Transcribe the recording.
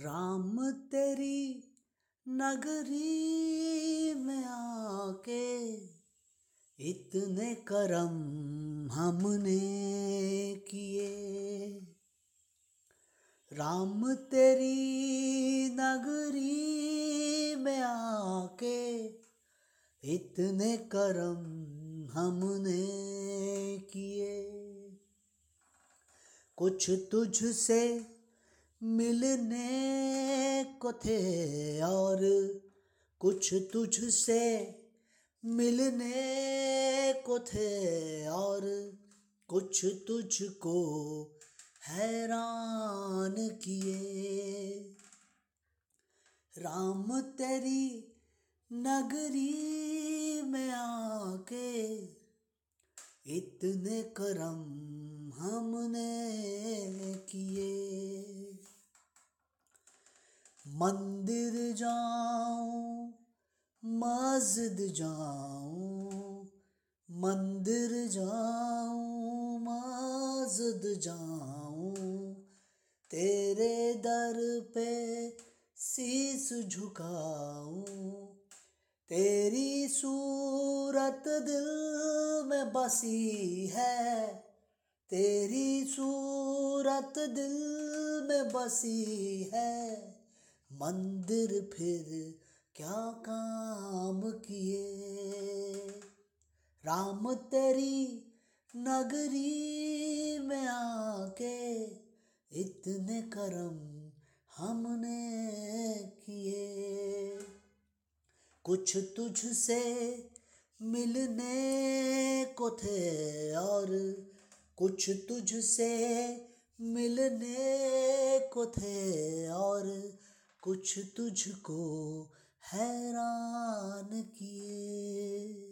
राम तेरी नगरी में आके इतने करम हमने किए। राम तेरी नगरी में आके इतने करम हमने किए। कुछ तुझसे मिलने को थे और कुछ तुझसे मिलने को थे और कुछ तुझको हैरान किए। राम तेरी नगरी में आके इतने करम हमने किए। मंदिर जाऊँ, मस्जिद जाऊँ, मंदिर जाऊँ, मस्जिद जाऊँ, तेरे दर पे शीस झुकाऊं, तेरी सूरत दिल में बसी है, तेरी सूरत दिल में बसी है। मंदिर फिर क्या काम किए? राम तेरी नगरी में आके इतने करम हमने किए। कुछ तुझसे मिलने को थे और कुछ तुझसे मिलने को थे और कुछ तुझको हैरान किए।